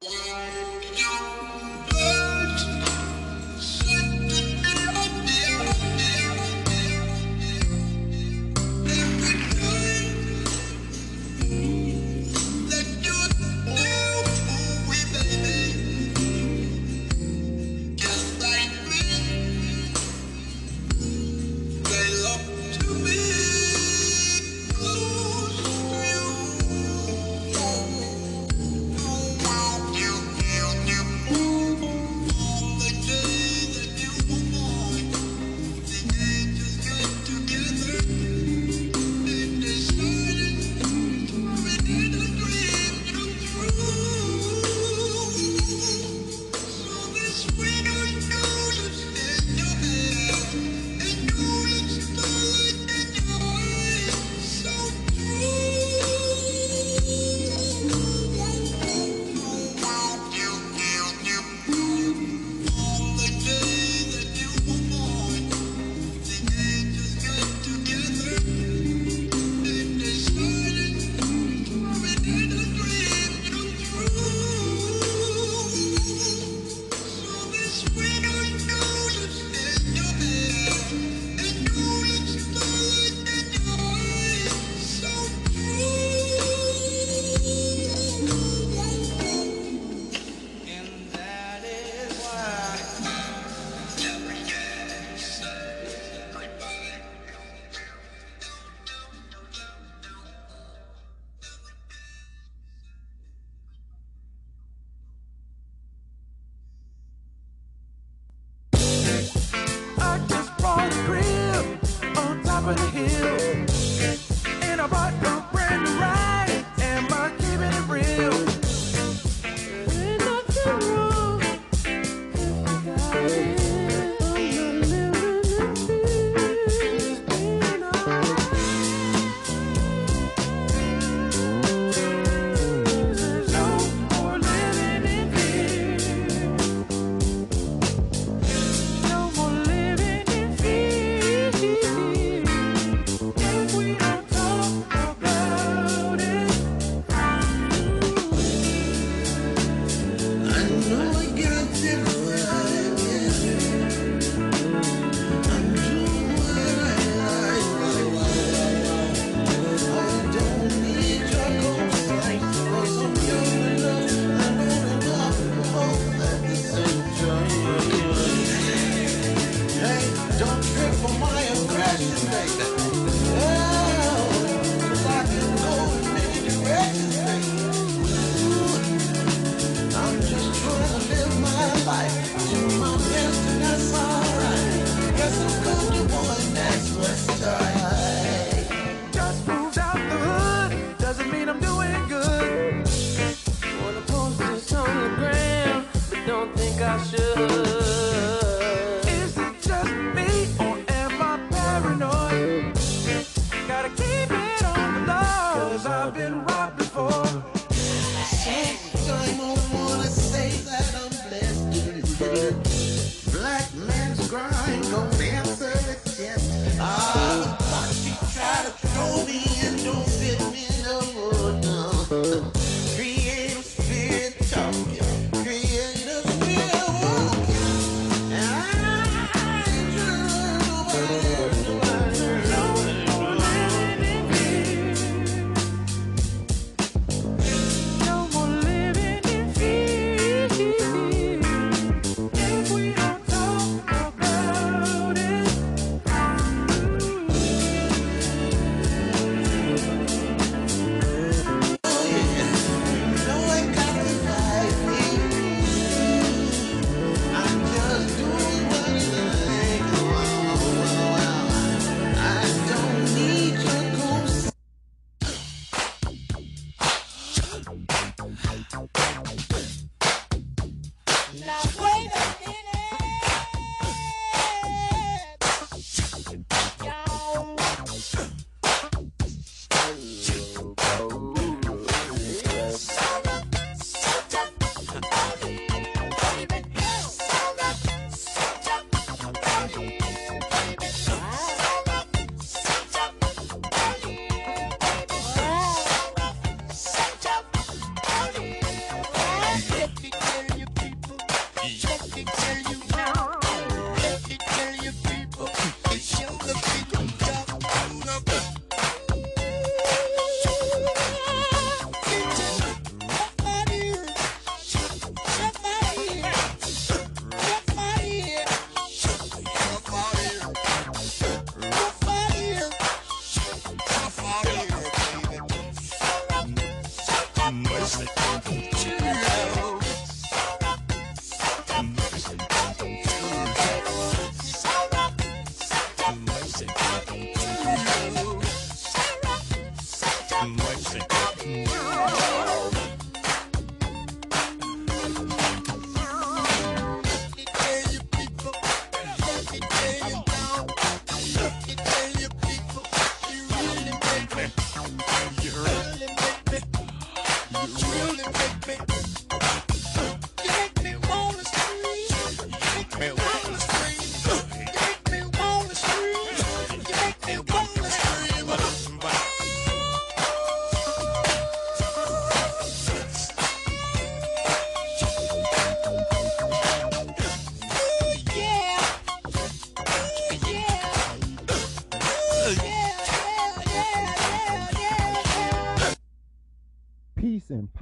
Now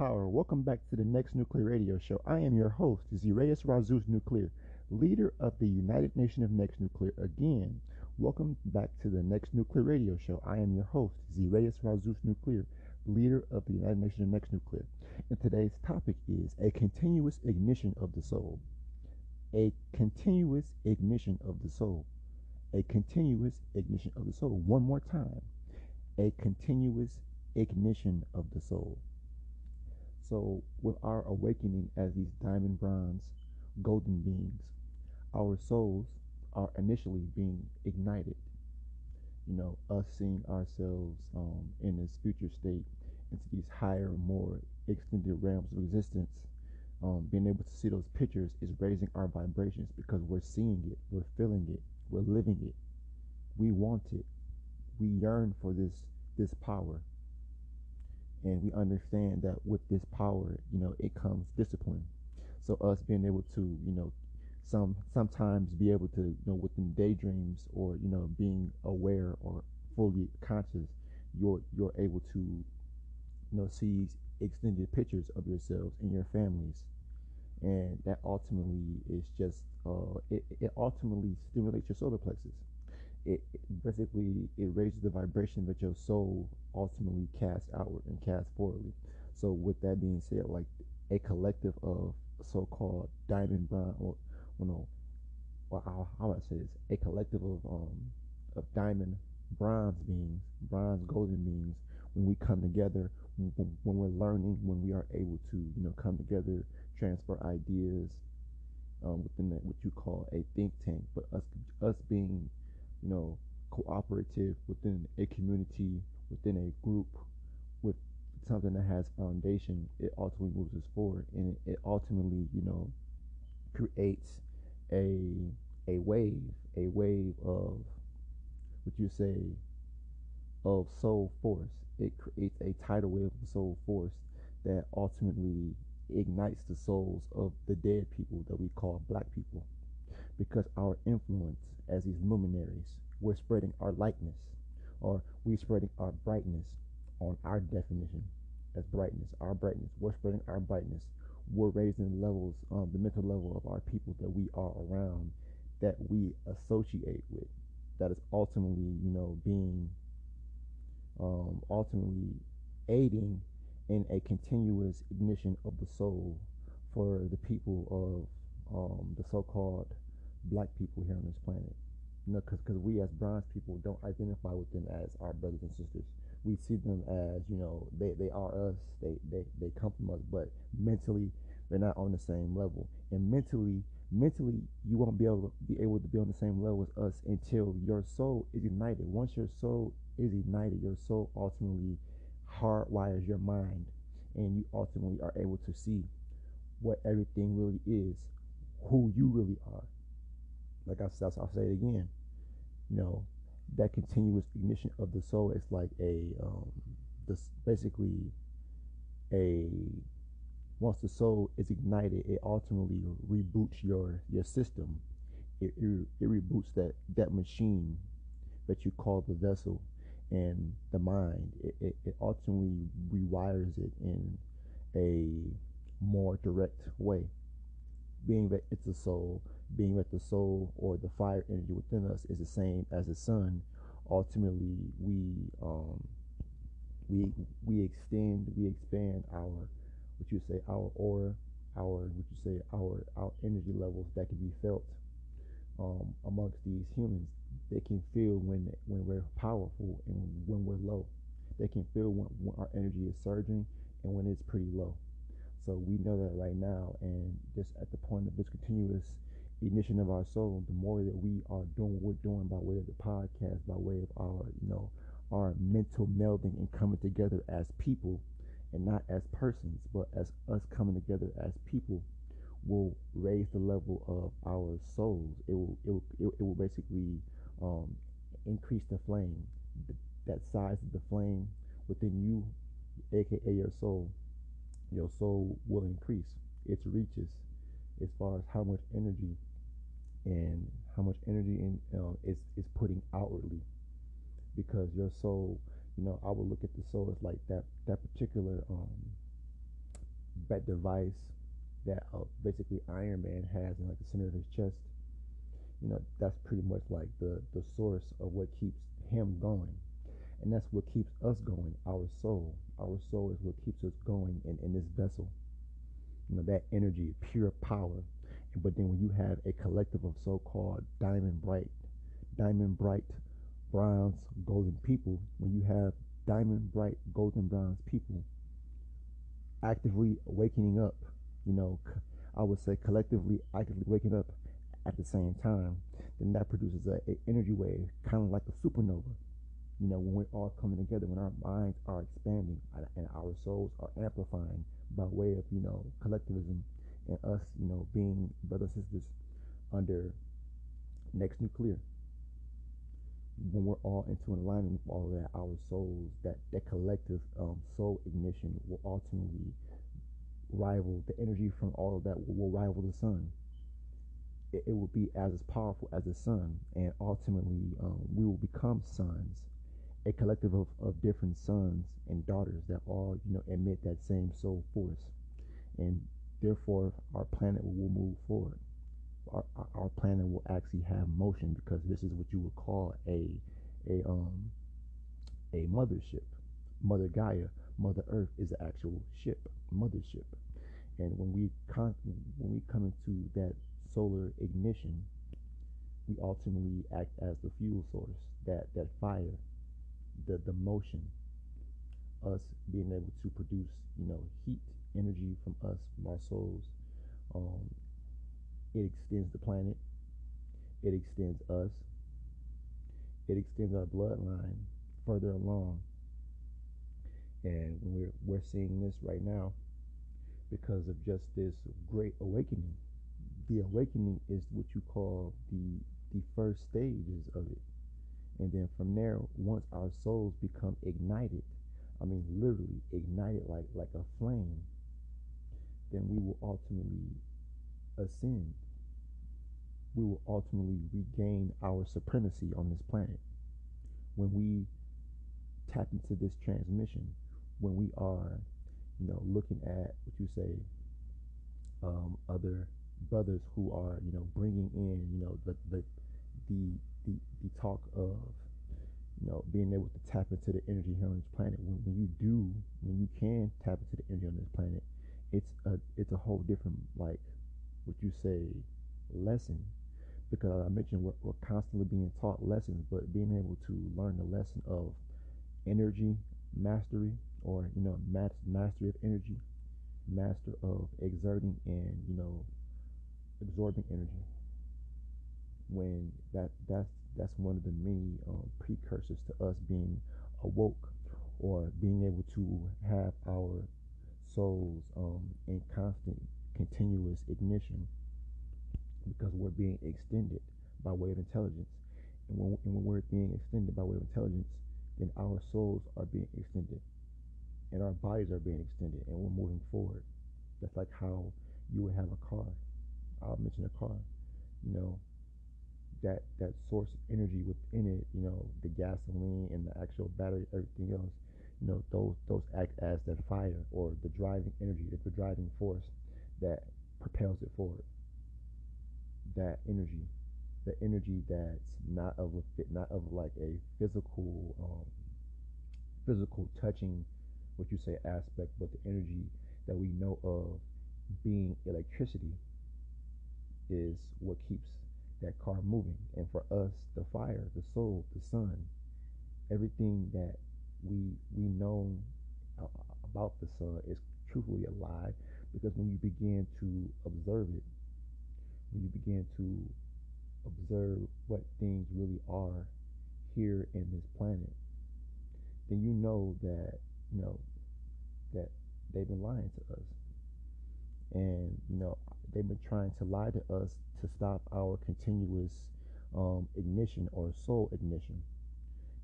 power. Welcome back to the next nuclear radio show. I am your host, Zireus Razus Nuclear, leader of the United Nation of Next Nuclear. Again, welcome back to the next nuclear radio show. I am your host, Zireus Razus Nuclear, leader of the United Nation of Next Nuclear. And today's topic is a continuous ignition of the soul. A continuous ignition of the soul. A continuous ignition of the soul. One more time. A continuous ignition of the soul. So, with our awakening as these diamond bronze golden beings, our souls are initially being ignited. You know, us seeing ourselves um, in this future state into these higher, more extended realms of existence. Um, being able to see those pictures is raising our vibrations because we're seeing it, we're feeling it, we're living it. We want it. We yearn for this this power and we understand that with this power, you know, it comes discipline. So us being able to, you know, some sometimes be able to, you know, within daydreams or you know being aware or fully conscious, you're you're able to, you know, see extended pictures of yourselves and your families, and that ultimately is just uh, it, it ultimately stimulates your solar plexus it, it basically it raises the vibration that your soul ultimately casts outward and casts forwardly. So with that being said, like a collective of so-called diamond bronze, or you know, well, how, how I say this, a collective of um of diamond bronze beings, bronze golden beings, when we come together, when, when we're learning, when we are able to, you know, come together, transfer ideas um, within that what you call a think tank, but us us being you know, cooperative within a community, within a group, with something that has foundation, it ultimately moves us forward, and it, it ultimately, you know, creates a a wave, a wave of what you say of soul force. It creates a tidal wave of soul force that ultimately ignites the souls of the dead people that we call black people because our influence as these luminaries, we're spreading our lightness or we're spreading our brightness on our definition as brightness, our brightness. We're spreading our brightness. We're raising levels, um, the mental level of our people that we are around, that we associate with, that is ultimately, you know, being um, ultimately aiding in a continuous ignition of the soul for the people of um, the so-called black people here on this planet. Know, because cause we as bronze people don't identify with them as our brothers and sisters. We see them as, you know, they, they are us. They, they, they come from us, but mentally they're not on the same level. And mentally, mentally you won't be able to be able to be on the same level as us until your soul is ignited. Once your soul is ignited, your soul ultimately hardwires your mind, and you ultimately are able to see what everything really is, who you really are like I said, I'll say it again. You know, that continuous ignition of the soul is like a um, this basically a once the soul is ignited, it ultimately reboots your your system. It, it, it reboots that that machine that you call the vessel and the mind. It, it, it ultimately rewires it in a more direct way, being that it's a soul being that the soul or the fire energy within us is the same as the sun, ultimately we um, we we extend, we expand our what you say our aura, our what you say our our energy levels that can be felt um, amongst these humans. They can feel when when we're powerful and when we're low. They can feel when, when our energy is surging and when it's pretty low. So we know that right now, and just at the point of this continuous ignition of our soul, the more that we are doing what we're doing by way of the podcast, by way of our, you know, our mental melding and coming together as people and not as persons, but as us coming together as people will raise the level of our souls. It will it will, it will basically um, increase the flame, that size of the flame within you, aka your soul. Your soul will increase its reaches as far as how much energy and how much energy in um, is putting outwardly because your soul you know I would look at the soul as like that that particular um that device that uh, basically Iron Man has in like the center of his chest. You know, that's pretty much like the the source of what keeps him going, and that's what keeps us going. Our soul, our soul is what keeps us going in in this vessel. You know, that energy, pure power. But then when you have a collective of so-called diamond bright, diamond bright, bronze, golden people, when you have diamond bright, golden bronze people actively wakening up, you know, I would say collectively actively waking up at the same time, then that produces a, a energy wave, kind of like a supernova. You know, when we're all coming together, when our minds are expanding and our souls are amplifying by way of, you know, collectivism and us, you know, being brothers and sisters under next nuclear. When we're all into an alignment with all of that, our souls, that, that collective um, soul ignition will ultimately rival the energy from all of that will, will rival the sun. It, it, will be as powerful as the sun, and ultimately um, we will become sons, a collective of, of different sons and daughters that all you know emit that same soul force, and therefore our planet will, move forward. Our, our planet will actually have motion because this is what you would call a a um a mothership, Mother Gaia, Mother Earth is the actual ship, mothership. And when we con- when we come into that solar ignition, we ultimately act as the fuel source, that that fire, the the motion, us being able to produce, you know, heat, energy from us, from our souls. Um, it extends the planet. It extends us. It extends our bloodline further along and we're, we're seeing this right now because of just this great awakening. The awakening is what you call the the first stages of it. And then from there, once our souls become ignited, I mean literally ignited like like a flame, then we will ultimately ascend. We will ultimately regain our supremacy on this planet. When we tap into this transmission, when we are, you know, looking at what you say, um, other brothers who are, you know, bringing in, you know, the the the the, the talk of, you know, being able to tap into the energy here on this planet. When, when you do, when you can tap into the energy on this planet, it's a it's a whole different like what you say lesson. Because I mentioned we're, we're constantly being taught lessons, but being able to learn the lesson of energy mastery or you know mastery of energy master of exerting and you know absorbing energy. When that that's that's one of the many um, precursors to us being awoke or being able to have our souls um, in constant continuous ignition because we're being extended by way of intelligence and when, and when we're being extended by way of intelligence then our souls are being extended and our bodies are being extended and we're moving forward. That's like how you would have a car. I'll mention a car. You know, that that source of energy within it, you know, the gasoline and the actual battery, everything else, you know, those those act as that fire or the driving energy, the driving force that propels it forward. That energy, the energy that's not of a fit, not of like a physical, um, physical touching what you say aspect, but the energy that we know of being electricity is what keeps that car moving. And for us, the fire, the soul, the sun, everything that we we know about the sun is truthfully alive because when you begin to observe it, when you begin to observe what things really are here in this planet, then you know that you know, that they've been lying to us. And, you know, they've been trying to lie to us to stop our continuous um, ignition or soul ignition.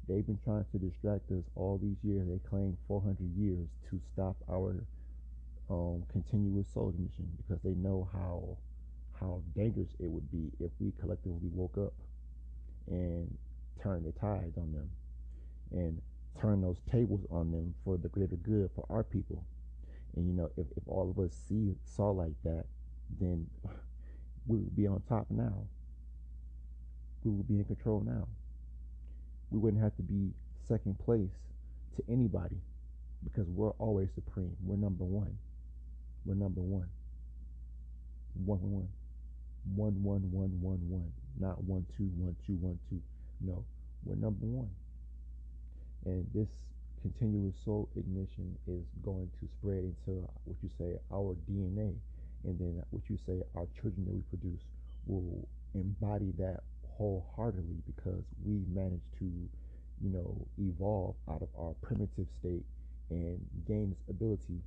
They've been trying to distract us all these years. They claim 400 years to stop our um, continuous soul ignition because they know how how dangerous it would be if we collectively woke up and turned the tides on them. And turn those tables on them for the greater good for our people. And you know, if, if all of us see saw like that, then we would be on top now. We would be in control now. We wouldn't have to be second place to anybody because we're always supreme. We're number one. We're number one. One one. One one one one one. Not one two one two one two. No. We're number one. And this continuous soul ignition is going to spread into what you say our DNA. And then what you say our children that we produce will embody that wholeheartedly because we managed to, you know, evolve out of our primitive state and gain this ability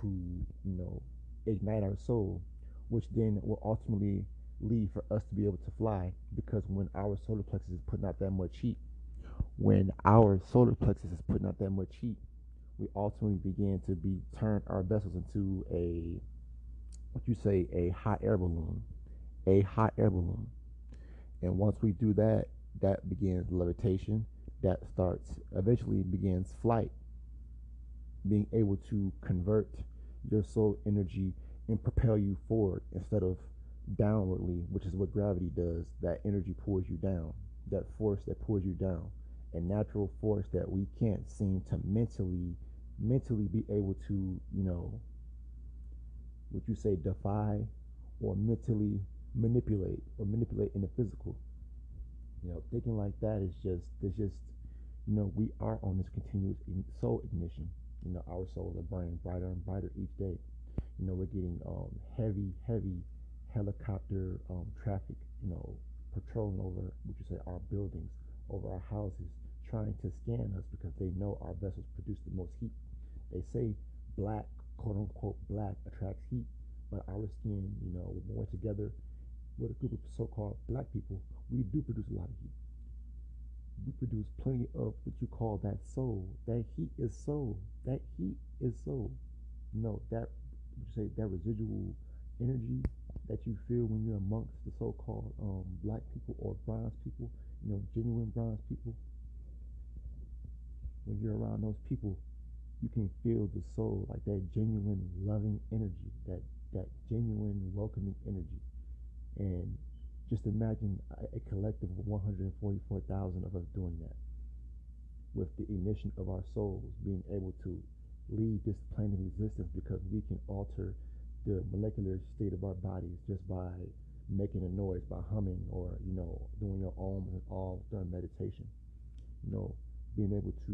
to, you know, ignite our soul, which then will ultimately lead for us to be able to fly because when our solar plexus is putting out that much heat, when our solar plexus is putting out that much heat, we ultimately begin to be turn our vessels into a what you say a hot air balloon, a hot air balloon. And once we do that, that begins levitation. That starts eventually begins flight. Being able to convert your soul energy and propel you forward instead of downwardly, which is what gravity does. That energy pulls you down. That force that pulls you down. A natural force that we can't seem to mentally mentally be able to, you know, what you say defy or mentally manipulate or manipulate in the physical. You know, thinking like that is just there's just you know, we are on this continuous soul ignition. You know, our souls are burning brighter and brighter each day. You know, we're getting um, heavy, heavy helicopter um, traffic, you know, patrolling over, what you say, our buildings, over our houses, trying to scan us because they know our vessels produce the most heat. They say black, quote unquote, black attracts heat, but our skin, you know, when we're together with a group of so-called black people, we do produce a lot of heat. We produce plenty of what you call that soul. That heat is soul. That heat is soul. Know, that you say that residual energy that you feel when you're amongst the so-called um, black people or bronze people, you know, genuine bronze people. When you're around those people, you can feel the soul, like that genuine loving energy, that that genuine welcoming energy. And just imagine a, collective of 144,000 of us doing that with the ignition of our souls being able to leave this plane of existence because we can alter the molecular state of our bodies just by making a noise, by humming or, you know, doing your ohms and all during meditation. You know, being able to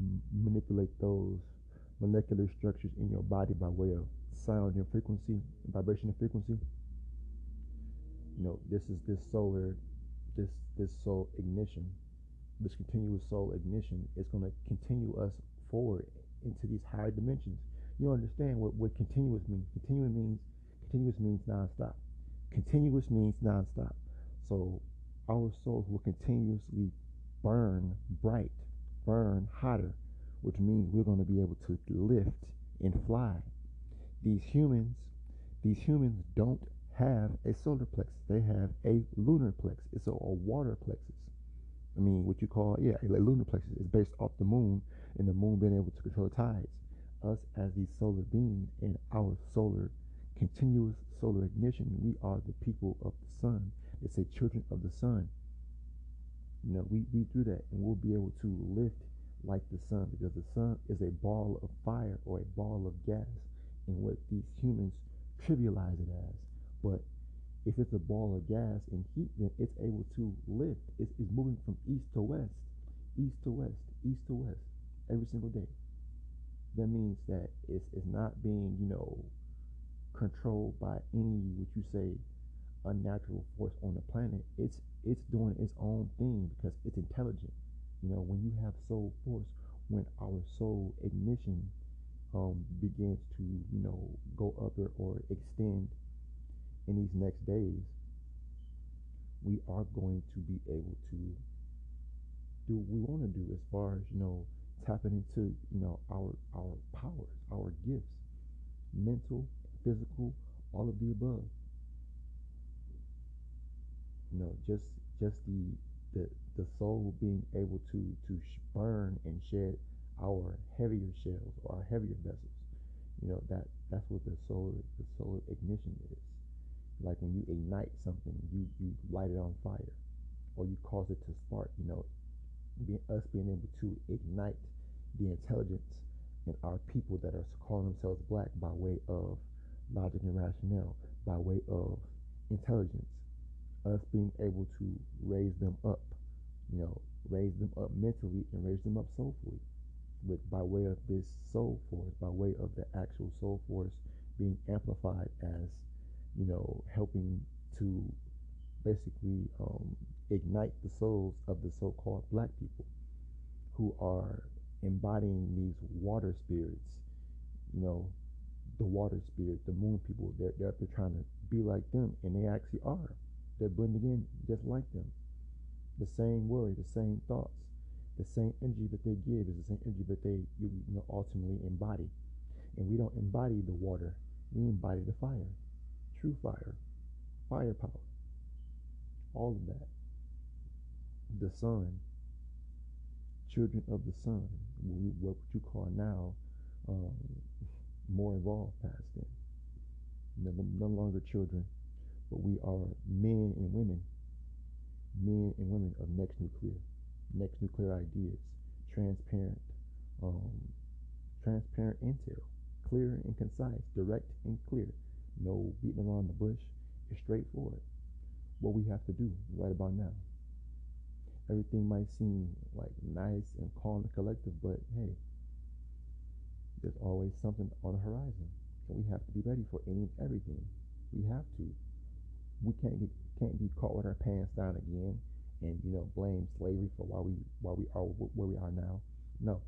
m- manipulate those molecular structures in your body by way of sound and frequency, vibration and frequency. You know, this is this solar, this this soul ignition, this continuous soul ignition is going to continue us forward into these higher dimensions you understand what, what continuous means. Continuous means continuous means nonstop. Continuous means nonstop. So our souls will continuously burn bright, burn hotter, which means we're going to be able to lift and fly. These humans, these humans don't have a solar plexus. They have a lunar plexus. It's a, a water plexus. I mean, what you call, yeah, a lunar plexus is based off the moon and the moon being able to control the tides us as these solar beings and our solar continuous solar ignition, we are the people of the sun. It's a children of the sun. You know, we, we do that and we'll be able to lift like the sun because the sun is a ball of fire or a ball of gas and what these humans trivialize it as. But if it's a ball of gas and heat, then it's able to lift. It's, it's moving from east to west, east to west, east to west every single day that means that it's, it's not being, you know, controlled by any, what you say, unnatural force on the planet. It's it's doing its own thing because it's intelligent. You know, when you have soul force, when our soul ignition um, begins to, you know, go up or, or extend in these next days, we are going to be able to do what we want to do as far as, you know, tapping into you know our our powers, our gifts, mental, physical, all of the above. You know, just just the the the soul being able to to burn and shed our heavier shells or our heavier vessels. You know that that's what the solar the solar ignition is. Like when you ignite something, you you light it on fire, or you cause it to spark. You know, being, us being able to ignite the intelligence in our people that are calling themselves black by way of logic and rationale, by way of intelligence, us being able to raise them up, you know, raise them up mentally and raise them up soulfully with by way of this soul force, by way of the actual soul force being amplified as, you know, helping to basically um, ignite the souls of the so-called black people who are embodying these water spirits, you know, the water spirit, the moon people. They're, they're, they're trying to be like them, and they actually are. They're blending in just like them. The same worry, the same thoughts, the same energy that they give is the same energy that they you know ultimately embody. And we don't embody the water; we embody the fire, true fire, firepower, all of that. The sun, children of the sun, what you call now um, more evolved past then. No, no longer children, but we are men and women, men and women of next nuclear, next nuclear ideas, transparent, um, transparent intel, clear and concise, direct and clear, no beating around the bush. It's straightforward. What we have to do right about now. Everything might seem like nice and calm and collective, but hey, there's always something on the horizon. And we have to be ready for any and everything. We have to. We can't get can't be caught with our pants down again and you know blame slavery for why we why we are where we are now. No,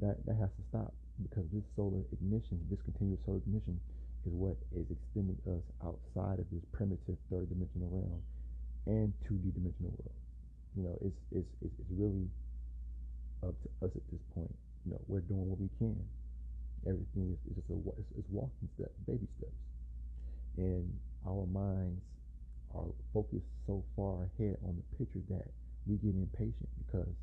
that that has to stop because this solar ignition, this continuous solar ignition, is what is extending us outside of this primitive third dimensional realm and 2D dimensional world. You know, it's it's it's, it's really up to us at this point. You know, we're doing what we can. Everything is, is just a it's, it's walking steps, baby steps, and our minds are focused so far ahead on the picture that we get impatient because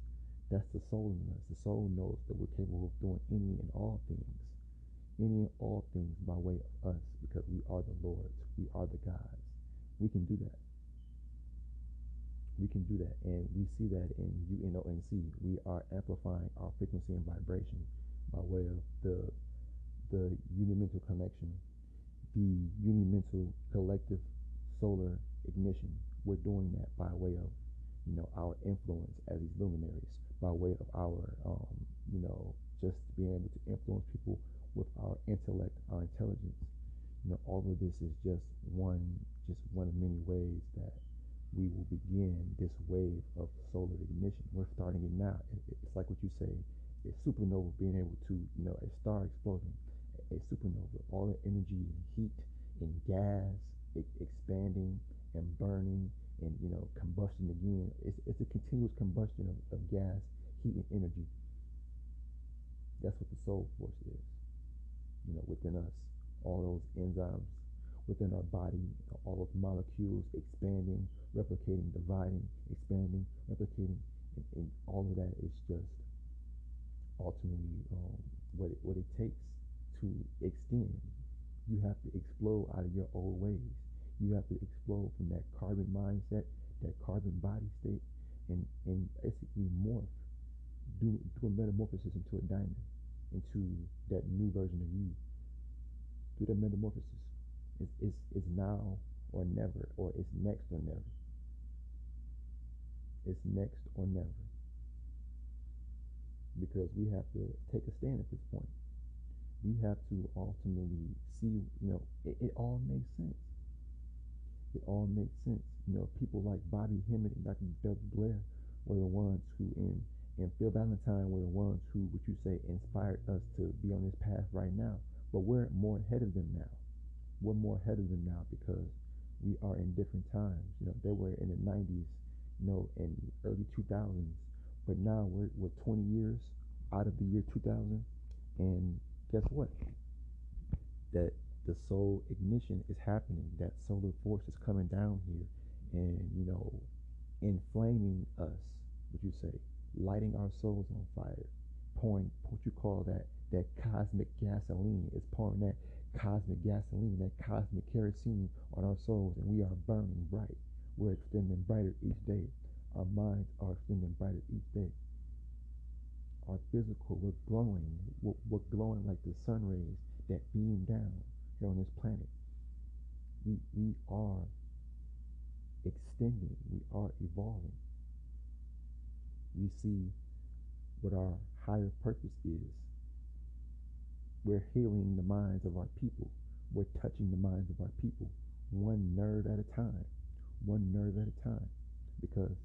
that's the soul in us. The soul knows that we're capable of doing any and all things, any and all things by way of us because we are the Lords, we are the gods. We can do that. We can do that, and we see that in UNONC. We are amplifying our frequency and vibration by way of the the unimental connection, the unimental collective solar ignition. We're doing that by way of, you know, our influence as these luminaries, by way of our, um, you know, just being able to influence people with our intellect, our intelligence. You know, all of this is just one, just one of many ways that we will begin this wave of solar ignition. We're starting it now. It's like what you say, a supernova being able to, you know, a star exploding, a supernova, all the energy and heat and gas expanding and burning and you know combustion again. It's, it's a continuous combustion of, of gas, heat, and energy. That's what the soul force is. You know, within us, all those enzymes within our body, all those molecules expanding, replicating, dividing, expanding, replicating, and, and all of that is just ultimately um, what it, what it takes to extend. You have to explode out of your old ways. You have to explode from that carbon mindset, that carbon body state, and, and basically morph, do, do a metamorphosis into a diamond, into that new version of you. through that metamorphosis. It's, it's, it's now or never, or it's next or never. It's next or never. Because we have to take a stand at this point. We have to ultimately see, you know, it, it all makes sense it all makes sense. You know, people like Bobby Hemmitt and Dr. Doug Blair were the ones who, and, and Phil Valentine were the ones who, would you say, inspired us to be on this path right now. But we're more ahead of them now. We're more ahead of them now because we are in different times. You know, they were in the 90s, you know, and early 2000s. But now we're, we're 20 years out of the year 2000. And guess what? That the soul ignition is happening. That solar force is coming down here and, you know, inflaming us, would you say, lighting our souls on fire, pouring what you call that that cosmic gasoline. It's pouring that cosmic gasoline, that cosmic kerosene on our souls, and we are burning bright. We're extending brighter each day. Our minds are extending brighter each day. Our physical, we're glowing. We're, we're glowing like the sun rays that beam down here on this planet. We, we are extending. We are evolving. We see what our higher purpose is. We're healing the minds of our people. We're touching the minds of our people one nerve at a time, one nerve at a time. Because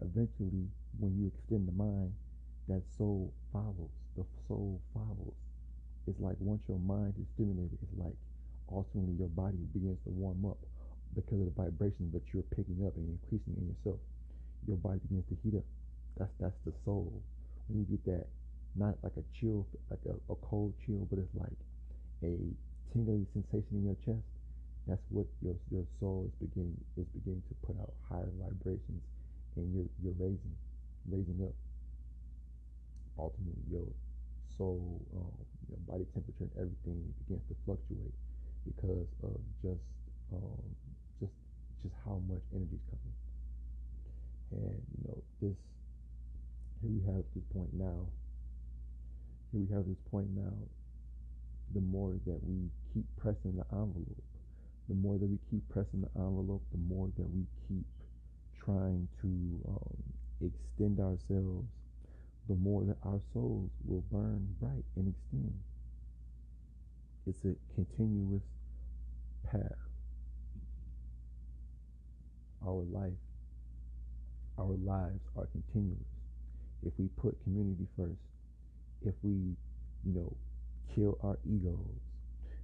eventually, when you extend the mind, that soul follows. The soul follows. It's like once your mind is stimulated, it's like ultimately your body begins to warm up because of the vibrations that you're picking up and increasing in yourself. Your body begins to heat up. That's that's the soul. When you get that, not like a chill, like a, a cold chill, but it's like a tingly sensation in your chest. That's what your your soul is beginning is beginning to put out higher vibrations, and you're you're raising, raising up. Ultimately, your soul, um, your body temperature, and everything begins to fluctuate because of just um, just just how much energy is coming. And you know this here we have this point now. Here we have this point now. The more that we keep pressing the envelope, the more that we keep pressing the envelope, the more that we keep trying to um, extend ourselves, the more that our souls will burn bright and extend. It's a continuous path. Our life, our lives are continuous if we put community first, if we, you know, kill our egos,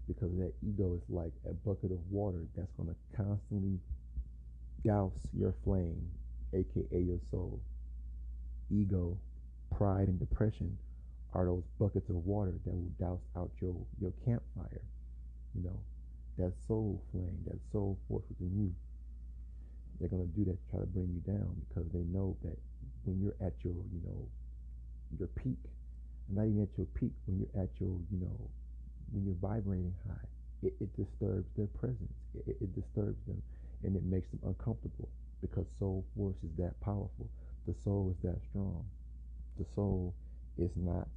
because that ego is like a bucket of water that's going to constantly douse your flame, aka your soul. Ego, pride, and depression are those buckets of water that will douse out your, your campfire. You know, that soul flame, that soul force within you. They're going to do that to try to bring you down because they know that when you're at your, you know, your peak, not even at your peak, when you're at your, you know, when you're vibrating high, it, it disturbs their presence. It, it disturbs them and it makes them uncomfortable because soul force is that powerful. The soul is that strong. The soul is not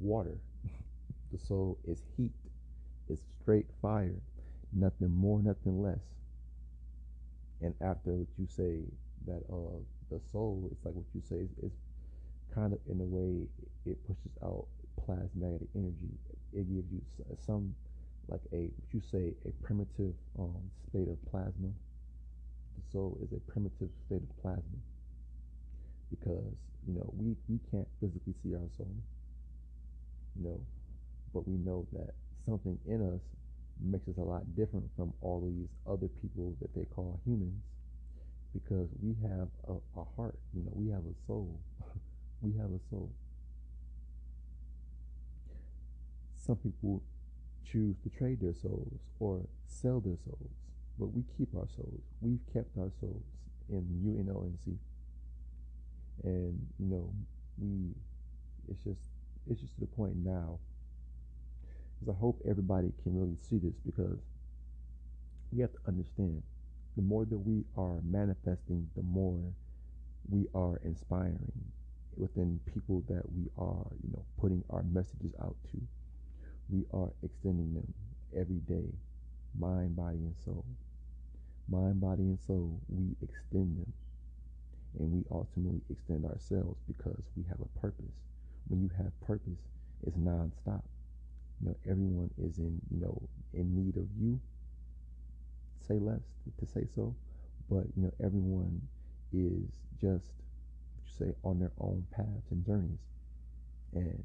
water. the soul is heat. It's straight fire. Nothing more, nothing less. And after what you say that uh the soul, it's like what you say, is, kind of in a way it pushes out plasmatic energy. It gives you some like a what you say a primitive um, state of plasma. The soul is a primitive state of plasma because you know we we can't physically see our soul. You know, but we know that something in us makes us a lot different from all these other people that they call humans because we have a, a heart, you know, we have a soul. we have a soul. Some people choose to trade their souls or sell their souls, but we keep our souls. We've kept our souls in UNONC. And, you know, we, it's just, it's just to the point now, because I hope everybody can really see this because we have to understand the more that we are manifesting, the more we are inspiring within people that we are, you know, putting our messages out to. We are extending them every day, mind, body, and soul. Mind, body, and soul, we extend them. And we ultimately extend ourselves because we have a purpose. When you have purpose, it's nonstop. You know, everyone is in, you know, in need of you say less to, say so, but you know everyone is just you say on their own paths and journeys, and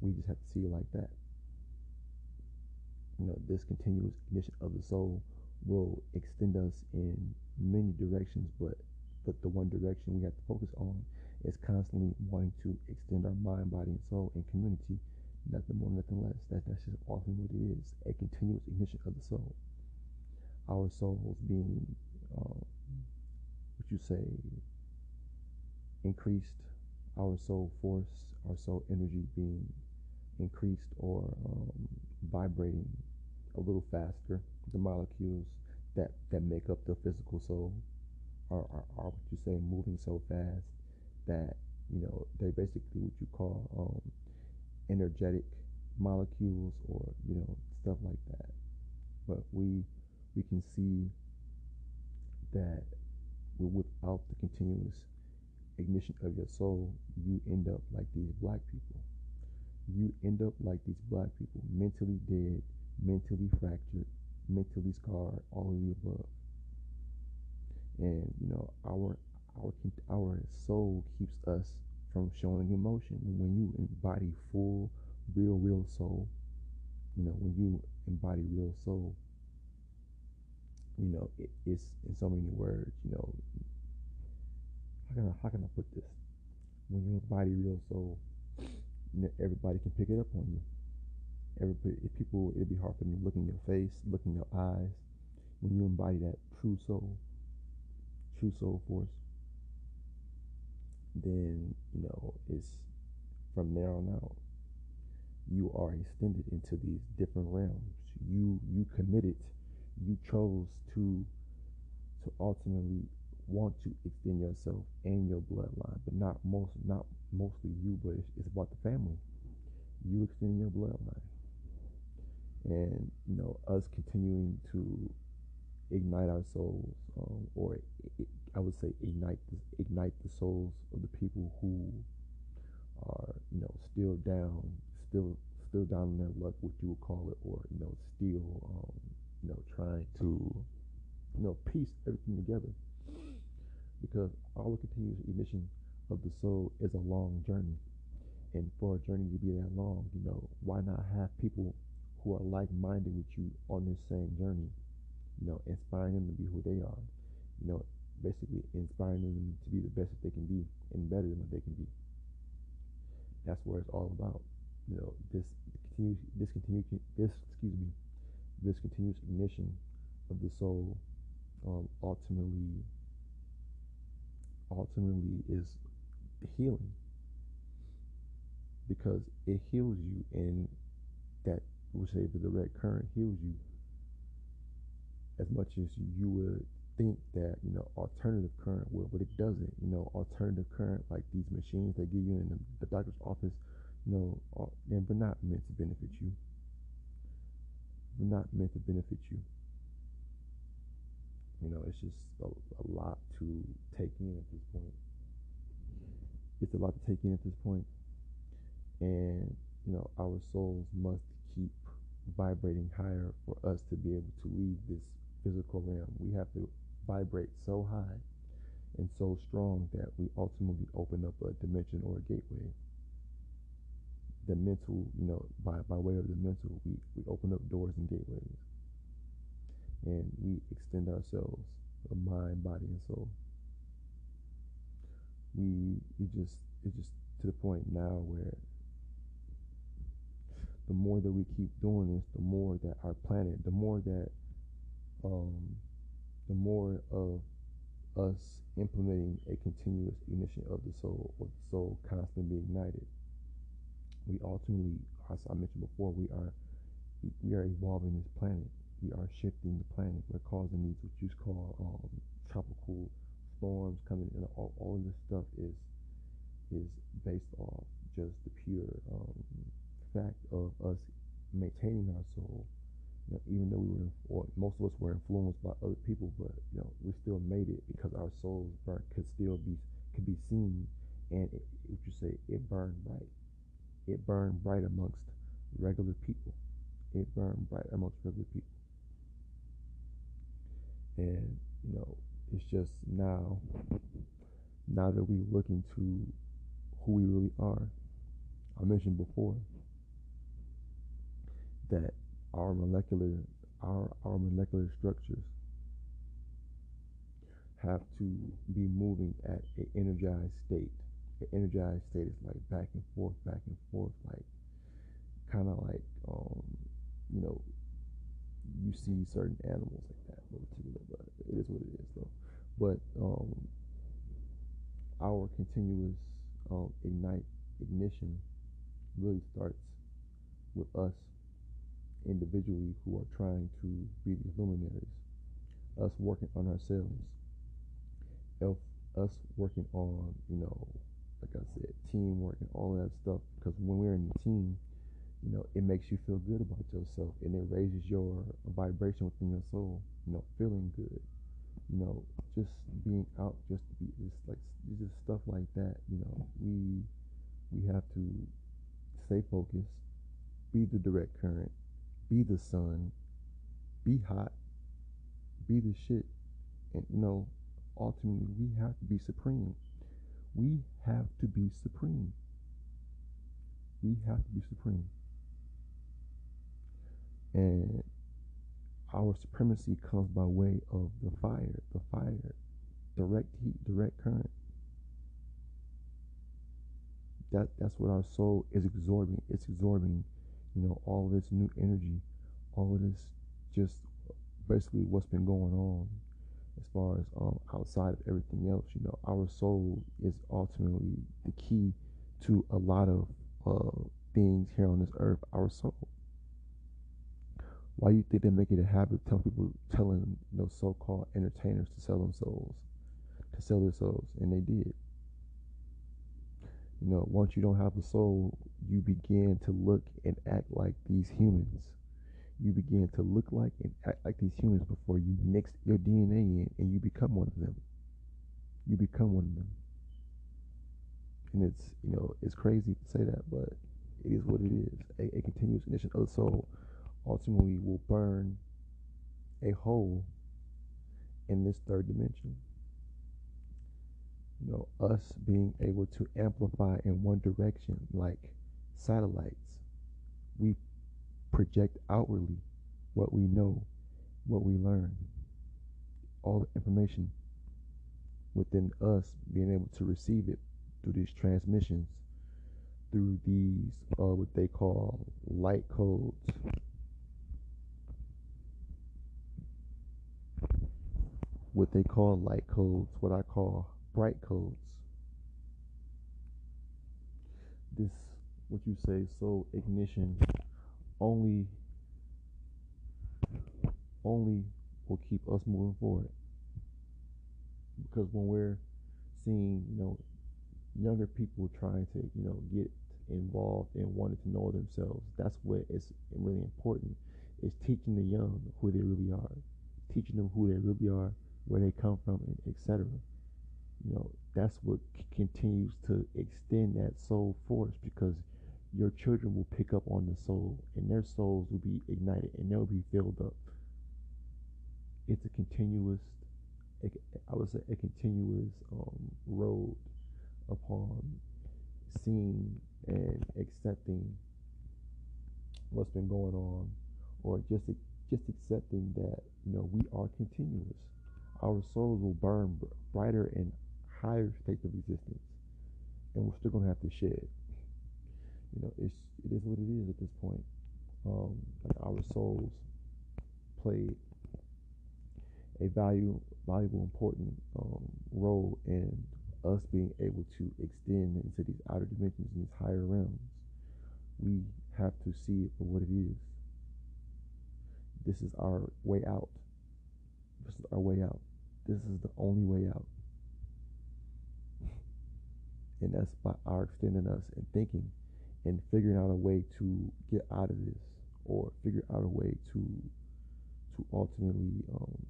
we just have to see it like that. You know, this continuous ignition of the soul will extend us in many directions, but but the one direction we have to focus on is constantly wanting to extend our mind, body, and soul in community. Nothing more, nothing less. That that's just often what it is. A continuous ignition of the soul our souls being, uh, what you say, increased, our soul force, our soul energy being increased or um, vibrating a little faster. The molecules that, that make up the physical soul are, are, are what you say moving so fast that you know they're basically what you call um, energetic molecules or you know stuff like that. But we we can see that without the continuous ignition of your soul, you end up like these black people. You end up like these black people, mentally dead, mentally fractured, mentally scarred, all of the above. And you know, our our our soul keeps us from showing emotion. When you embody full, real, real soul, you know, when you embody real soul, you know, it, it's in so many words, you know, how can I, how can I put this? When you embody real soul, you know, everybody can pick it up on you. Everybody, if people, it'd be hard for them to look in your face, look in your eyes. When you embody that true soul, true soul force, then you know it's from there on out. You are extended into these different realms. You you committed. You chose to to ultimately want to extend yourself and your bloodline, but not most not mostly you, but it's, it's about the family. You extending your bloodline, and you know us continuing to ignite our souls, um, or it, I would say ignite the, ignite the souls of the people who are you know still down, still still down in their luck, what you would call it, or you know still um, you know trying to you know piece everything together because all the continuous ignition of the soul is a long journey. And for a journey to be that long, you know, why not have people who are like minded with you on this same journey? You know, inspiring them to be who they are. You know, basically inspiring them to be the best that they can be and better than what they can be. That's what it's all about. You know, this continuous, this continuous, this excuse me, this continuous ignition of the soul um, ultimately ultimately is healing. Because it heals you and that we say the direct current heals you as much as you would think that you know alternative current will but it doesn't. You know alternative current like these machines they give you in the, the doctor's office you know are, they're not meant to benefit you not meant to benefit you you know, it's just a, a lot to take in at this point. It's a lot to take in at this point. And, you know, our souls must keep vibrating higher for us to be able to leave this physical realm. We have to vibrate so high and so strong that we ultimately open up a dimension or a gateway. The mental, you know, by, by way of the mental, we, we open up doors and gateways and we extend ourselves mind, body, and soul. We we just it's just to the point now where the more that we keep doing this, the more that our planet, the more that um, the more of us implementing a continuous ignition of the soul, or the soul constantly being ignited, we ultimately, as I mentioned before, we are we are evolving this planet we are shifting the planet. We're causing these what you call um, tropical storms coming in. All, all of this stuff is is based off just the pure um, fact of us maintaining our soul. You know, even though we were, or most of us were influenced by other people, but you know, we still made it because our souls burnt could still be could be seen, and it, what you say, it burned bright. It burned bright amongst regular people. It burned bright amongst regular people. And, you know, it's just now, now that we look into who we really are, I mentioned before that our molecular, our, our molecular structures have to be moving at an energized state. An energized state is like back and forth, back and forth, like kind of like, um, you know, you see certain animals like that, but it is what it is though. But um, our continuous um, ignite ignition really starts with us individually who are trying to be these luminaries, us working on ourselves, us working on, you know, like I said, teamwork and all that stuff. Because when we're in the team, you know, it makes you feel good about yourself and it raises your vibration within your soul, you know, feeling good, you know, just being out, just to be, just like, just stuff like that, you know, we, we have to stay focused, be the direct current, be the sun, be hot, be the shit, and you know, ultimately we have to be supreme. We have to be supreme. We have to be supreme. And our supremacy comes by way of the fire, the fire, direct heat, direct current. That that's what our soul is absorbing. It's absorbing, you know, all this new energy, all of this just basically what's been going on far as um, outside of everything else. You know, our soul is ultimately the key to a lot of uh, things here on this earth. Our soul. Why you think they make it a habit of telling people, telling you know, so-called entertainers to sell them souls, to sell their souls, and they did. You know, once you don't have a soul, you begin to look and act like these humans you begin to look like and act like these humans before you mix your DNA in and you become one of them. You become one of them. And it's, you know, it's crazy to say that, but it is what it is. A, a continuous ignition of the soul ultimately will burn a hole in this third dimension. You know, us being able to amplify in one direction like satellites. We project outwardly what we know, what we learn, all the information within us being able to receive it through these transmissions, through these uh, what they call light codes. What they call light codes, what I call bright codes. This, what you say, soul ignition only only will keep us moving forward. Because when we're seeing, you know, younger people trying to, you know, get involved and wanting to know themselves, that's what is really important. Is teaching the young who they really are, teaching them who they really are, where they come from, and etc. You know, that's what c- continues to extend that soul force because your children will pick up on the soul and their souls will be ignited and they'll be filled up. It's a continuous, I would say, a continuous um, road upon seeing and accepting what's been going on, or just just accepting that you know we are continuous. Our souls will burn brighter and higher states of existence, and we're still gonna have to shed you know, it's it is what it is at this point. Um, like our souls play a value, valuable, important um, role in us being able to extend into these outer dimensions and these higher realms. We have to see it for what it is. This is our way out. This is our way out. This is the only way out. And that's by our extending us and thinking and figuring out a way to get out of this or figure out a way to to ultimately um,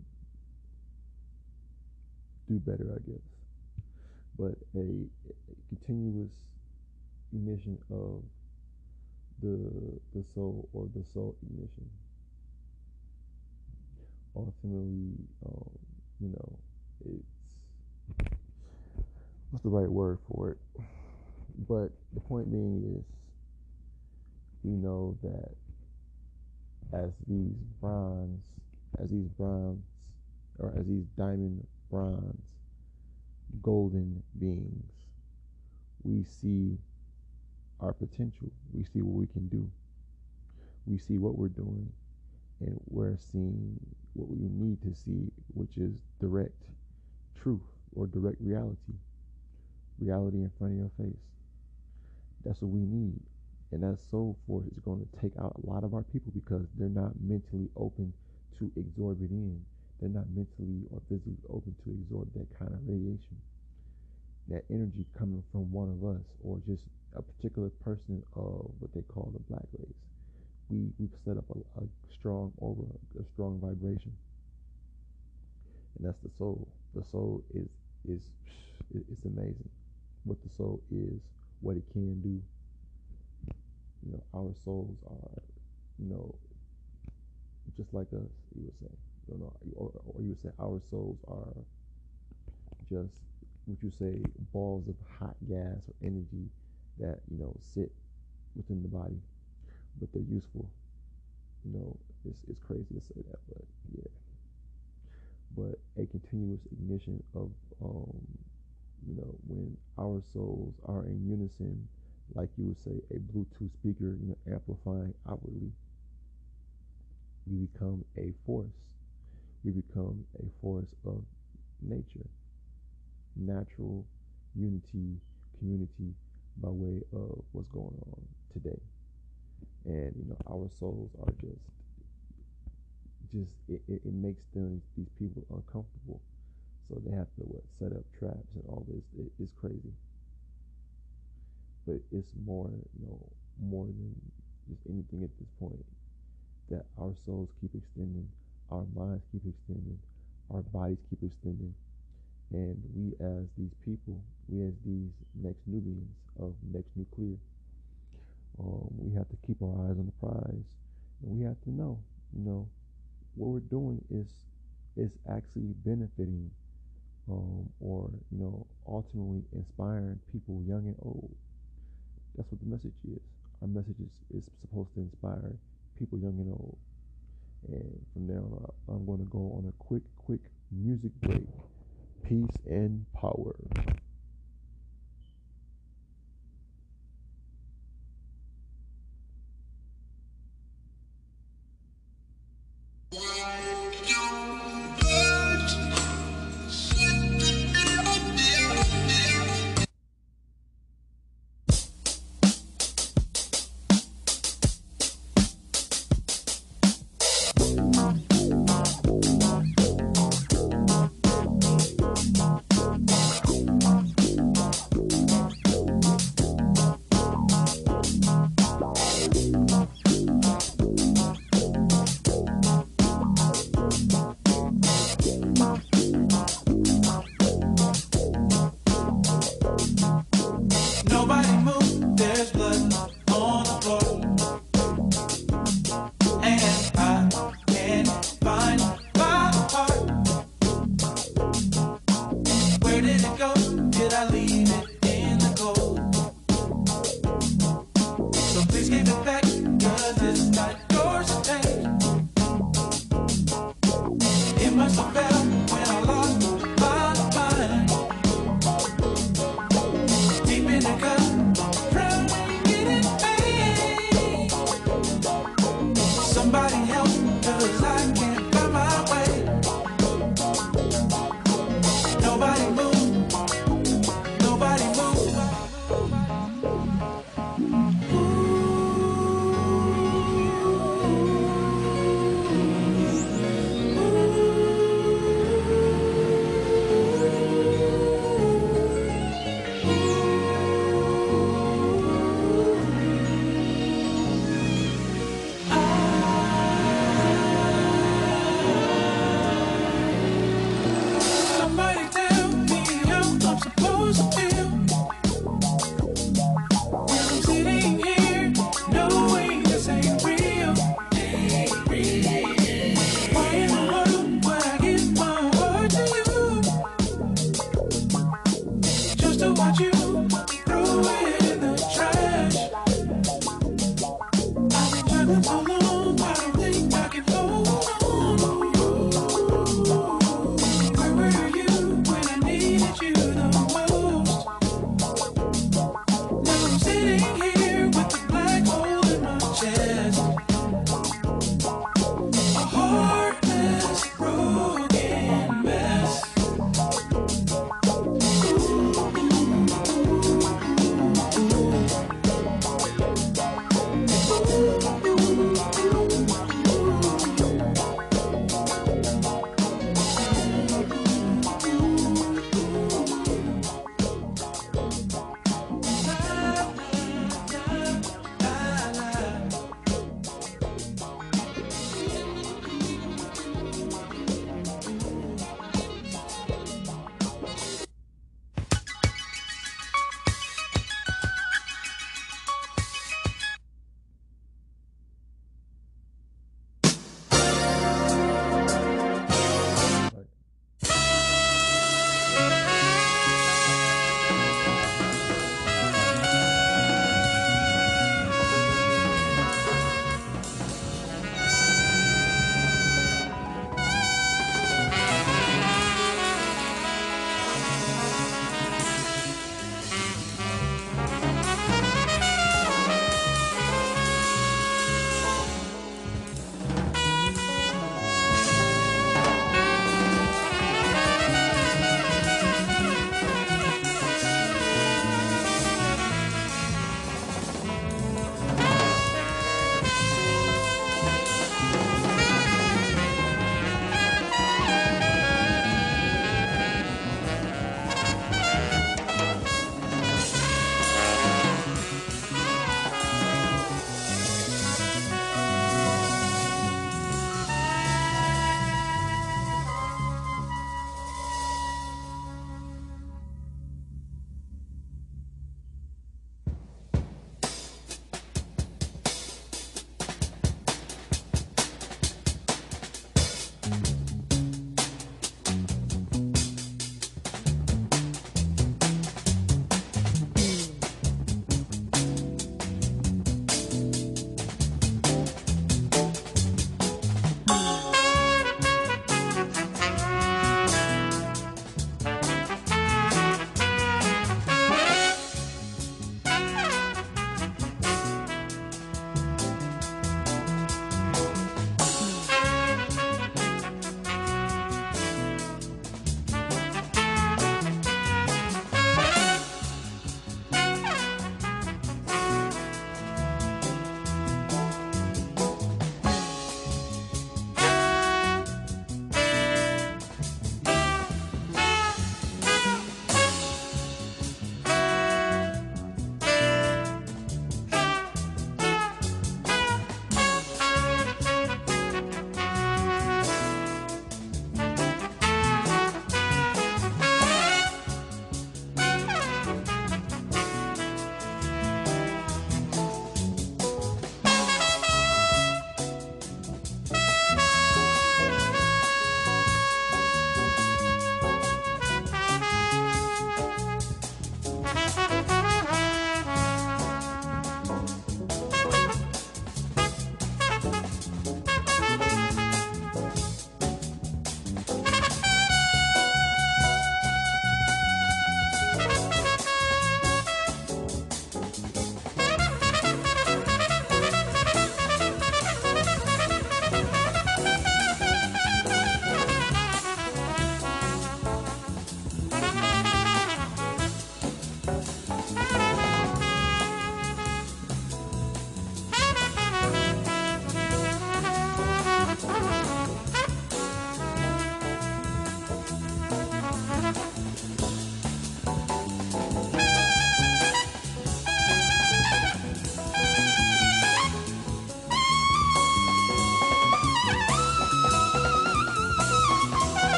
do better, I guess. But a, a, continuous ignition of the the soul or the soul ignition. Ultimately, um, you know, it's what's the right word for it? But the point being is we know that as these bronze, as these bronze, or as these diamond bronze, golden beings, we see our potential. We see what we can do. We see what we're doing, and we're seeing what we need to see, which is direct truth or direct reality. Reality in front of your face. That's what we need. And that soul force is going to take out a lot of our people because they're not mentally open to absorb it in. They're not mentally or physically open to absorb that kind of radiation. That energy coming from one of us or just a particular person of what they call the black race. We, we've set up a, a strong aura, a strong vibration. And that's the soul. The soul is is it's amazing what the soul is, what it can do. You know, our souls are, you know, just like us. You would say, you know, or, or you would say our souls are just would you say balls of hot gas or energy that you know sit within the body, but they're useful. You know, it's it's crazy to say that, but yeah. But a continuous ignition of um, you know, when our souls are in unison, like you would say, a Bluetooth speaker, you know, amplifying outwardly, we become a force. We become a force of nature, natural unity, community by way of what's going on today. And you know, our souls are just, just it, it, it makes them these people uncomfortable so they have to what set up traps and all this. It, it's crazy, but it's more, you know, more than just anything at this point. That our souls keep extending, our minds keep extending, our bodies keep extending, and we as these people, we as these next Nubians of next nuclear, um, we have to keep our eyes on the prize, and we have to know, you know, what we're doing is is actually benefiting um, or you know ultimately inspiring people young and old that's what the message is. Our message is, is supposed to inspire people young and old. And from there on i'm going to go on a quick quick music break. Peace and power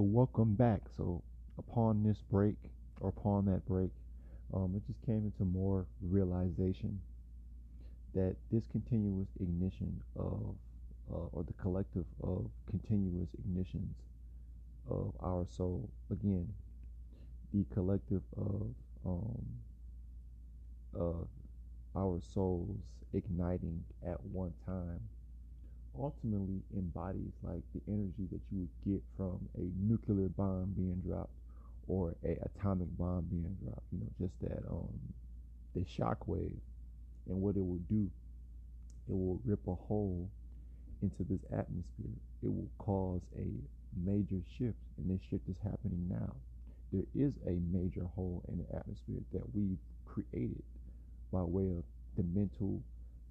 So welcome back. So upon this break or upon that break, um, it just came into more realization that this continuous ignition of uh, or the collective of continuous ignitions of our soul again the collective of um, of our souls igniting at one time ultimately embodies like the energy that you would get from a nuclear bomb being dropped or a atomic bomb being dropped. You know, just that um the shock wave and what it will do. It will rip a hole into this atmosphere. It will cause a major shift, and this shift is happening now. There is a major hole in the atmosphere that we've created by way of the mental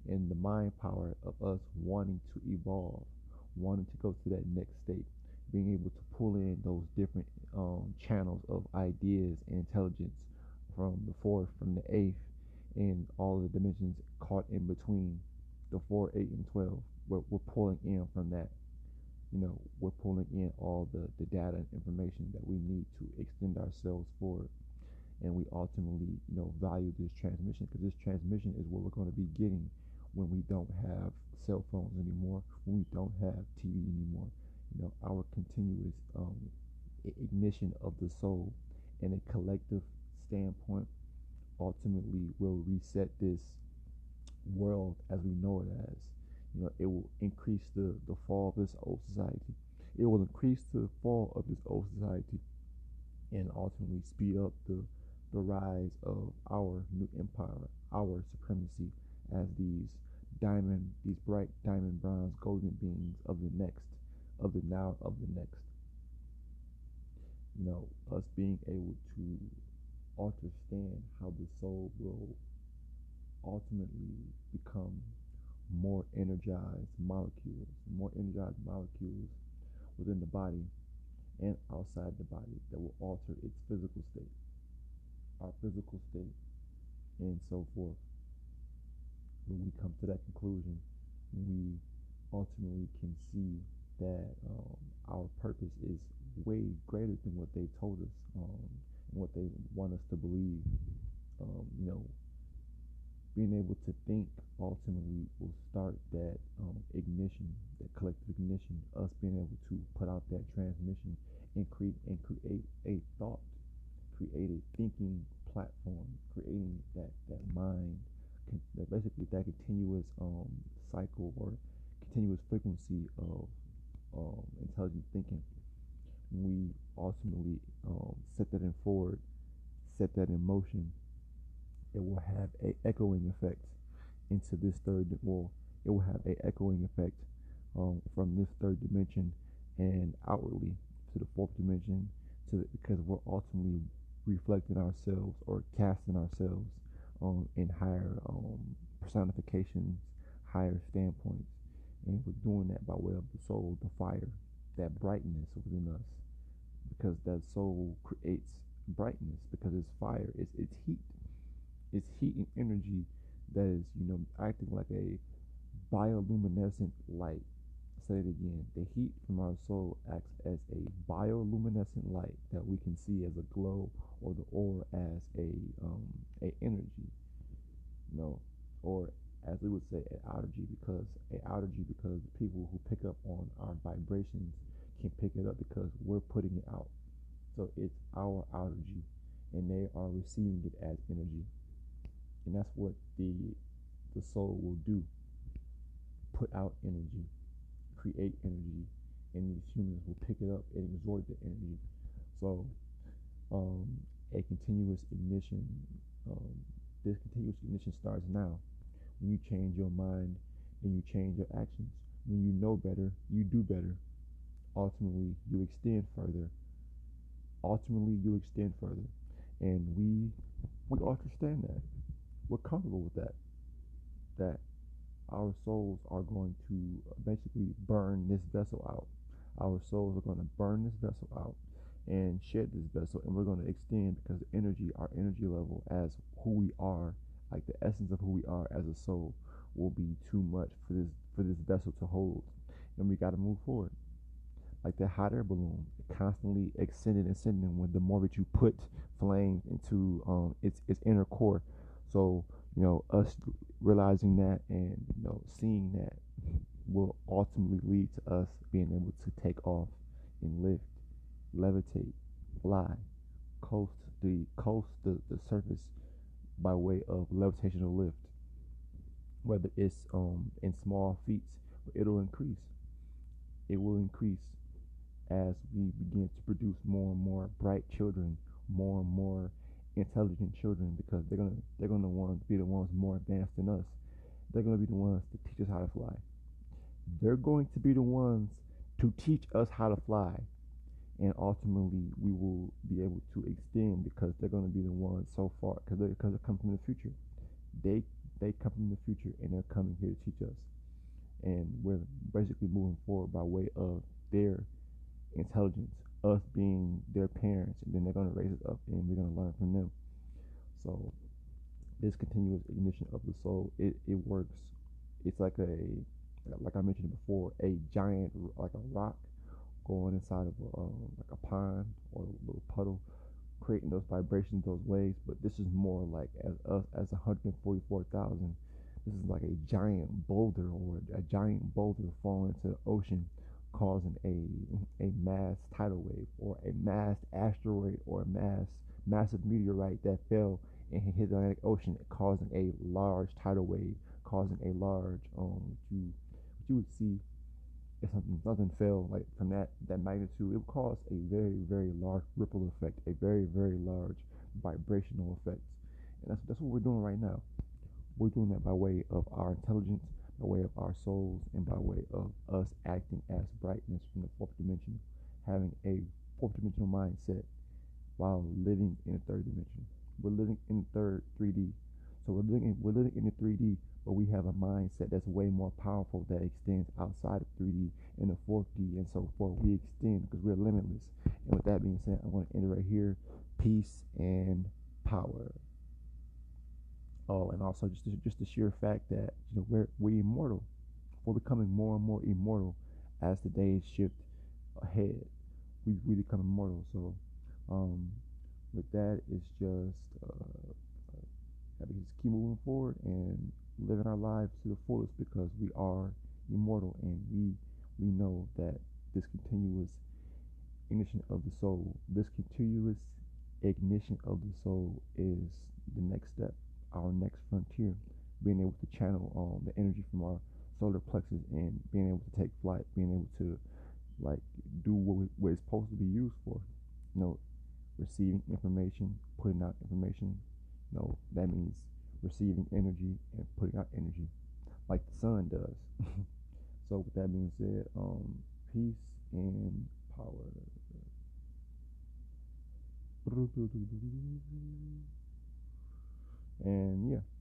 and the mind power of us wanting to evolve, wanting to go to that next state, being able to pull in those different um, channels of ideas and intelligence from the fourth, from the eighth, and all the dimensions caught in between the four, eight, and twelve. We're, we're pulling in from that. You know, we're pulling in all the, the data and information that we need to extend ourselves forward. And we ultimately, you know, value this transmission because this transmission is what we're going to be getting when we don't have cell phones anymore, when we don't have TV anymore. You know, our continuous um, ignition of the soul and a collective standpoint ultimately will reset this world as we know it as. You know, it will increase the, the fall of this old society. It will increase the fall of this old society and ultimately speed up the the rise of our new empire, our supremacy as these diamond, these bright diamond bronze golden beings of the next, of the now, of the next. You know, us being able to understand how the soul will ultimately become more energized molecules, more energized molecules within the body and outside the body that will alter its physical state, our physical state, and so forth when we come to that conclusion, we ultimately can see that um, our purpose is way greater than what they told us um, and what they want us to believe. Um, you know, being able to think ultimately will start that um, ignition, that collective ignition, us being able to put out that transmission and create and create a thought, create a thinking platform, creating that that mind that basically that continuous um, cycle or continuous frequency of um, intelligent thinking. We ultimately um, set that in forward, set that in motion. It will have a echoing effect into this third. Well, it will have a echoing effect um, from this third dimension and outwardly to the fourth dimension, to the, because we're ultimately reflecting ourselves or casting ourselves um, in higher um, personifications, higher standpoints, And we're doing that by way of the soul, the fire, that brightness within us. Because that soul creates brightness because it's fire, it's, it's heat. It's heat and energy that is, you know, acting like a bioluminescent light. Say it again. The heat from our soul acts as a bioluminescent light that we can see as a glow or the aura as a um, a energy. You know, or as we would say, an allergy because a allergy because the people who pick up on our vibrations can pick it up because we're putting it out. So it's our allergy, and they are receiving it as energy, and that's what the the soul will do. Put out energy, create energy, and these humans will pick it up and absorb the energy. So, um, a continuous ignition. Um, this continuous ignition starts now when you change your mind and you change your actions. When you know better, you do better. Ultimately, you extend further. Ultimately, you extend further. And we we understand that. We're comfortable with that. That our souls are going to basically burn this vessel out. Our souls are going to burn this vessel out and shed this vessel, and we're going to extend because energy, our energy level as who we are like the essence of who we are as a soul will be too much for this for this vessel to hold. And we got to move forward. Like that hot air balloon constantly extending and ascending when the more that you put flame into um, its its inner core. So you know us realizing that and you know seeing that will ultimately lead to us being able to take off and lift levitate fly coast the coast the, the surface by way of levitational lift. Whether it's um, in small feats, it'll increase. It will increase as we begin to produce more and more bright children, more and more intelligent children, because they're gonna they're gonna want to be the ones more advanced than us. They're gonna be the ones to teach us how to fly. They're going to be the ones to teach us how to fly and ultimately we will be able to extend because they're going to be the ones so far because they're, because they come from the future. They they come from the future and they're coming here to teach us. And we're basically moving forward by way of their intelligence us being their parents and then they're going to raise us up and we're going to learn from them. So this continuous ignition of the soul it, it works. It's like a like i mentioned before a giant like a rock going inside of a, um, like a pond or a little puddle, creating those vibrations, those waves. But this is more like as us as 144,000. This is like a giant boulder or a giant boulder falling into the ocean, causing a a mass tidal wave or a mass asteroid or a mass massive meteorite that fell and hit the Atlantic Ocean, causing a large tidal wave, causing a large um you what you would see if something something fell like from that that magnitude, it would cause a very very large ripple effect, a very very large vibrational effect, and that's that's what we're doing right now. We're doing that by way of our intelligence, by way of our souls, and by way of us acting as brightness from the fourth dimension, having a fourth dimensional mindset while living in the third dimension. We're living in the third 3D, so we're living we're living in the 3D but we have a mindset that's way more powerful that extends outside of 3D and the 4D and so forth. We extend because we're limitless. And with that being said, I'm going to end it right here. Peace and power. Oh, and also just just the sheer fact that you know we're we immortal. We're becoming more and more immortal as the days shift ahead. We we become immortal. So, um, with that, it's just uh, gotta just keep moving forward and living our lives to the fullest because we are immortal and we we know that this continuous ignition of the soul, this continuous ignition of the soul is the next step, our next frontier. Being able to channel um, the energy from our solar plexus and being able to take flight, being able to like do what, what it's supposed to be used for. You know, receiving information, putting out information. You know, that means receiving energy and putting out energy like the sun does. so with that being said, um, peace and power. And yeah.